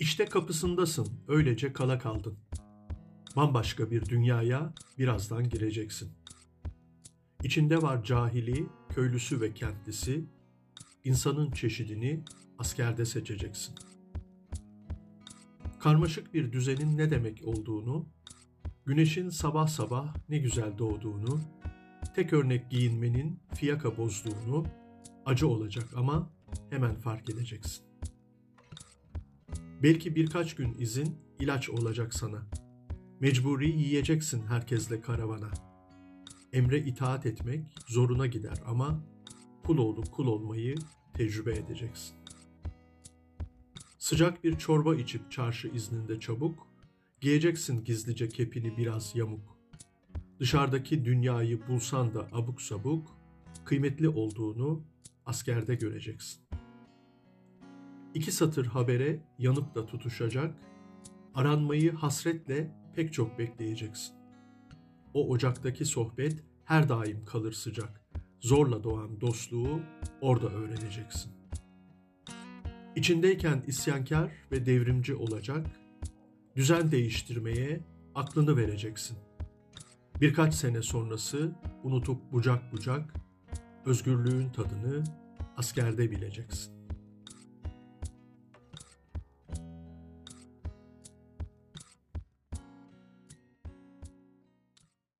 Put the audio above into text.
İşte kapısındasın, öylece kala kaldın. Bambaşka bir dünyaya birazdan gireceksin. İçinde var cahili, köylüsü ve kentlisi, insanın çeşidini askerde seçeceksin. Karmaşık bir düzenin ne demek olduğunu, güneşin sabah sabah ne güzel doğduğunu, tek örnek giyinmenin fiyaka bozduğunu, acı olacak ama hemen fark edeceksin. Belki birkaç gün izin ilaç olacak sana. Mecburi yiyeceksin herkesle karavana. Emre itaat etmek zoruna gider ama kul olup kul olmayı tecrübe edeceksin. Sıcak bir çorba içip çarşı izninde çabuk, giyeceksin gizlice kepini biraz yamuk. Dışarıdaki dünyayı bulsan da abuk sabuk, kıymetli olduğunu askerde göreceksin. İki satır habere yanıp da tutuşacak, aranmayı hasretle pek çok bekleyeceksin. O ocaktaki sohbet her daim kalır sıcak. Zorla doğan dostluğu orada öğreneceksin. İçindeyken isyankar ve devrimci olacak, düzen değiştirmeye aklını vereceksin. Birkaç sene sonrası unutup bucak bucak özgürlüğün tadını askerde bileceksin.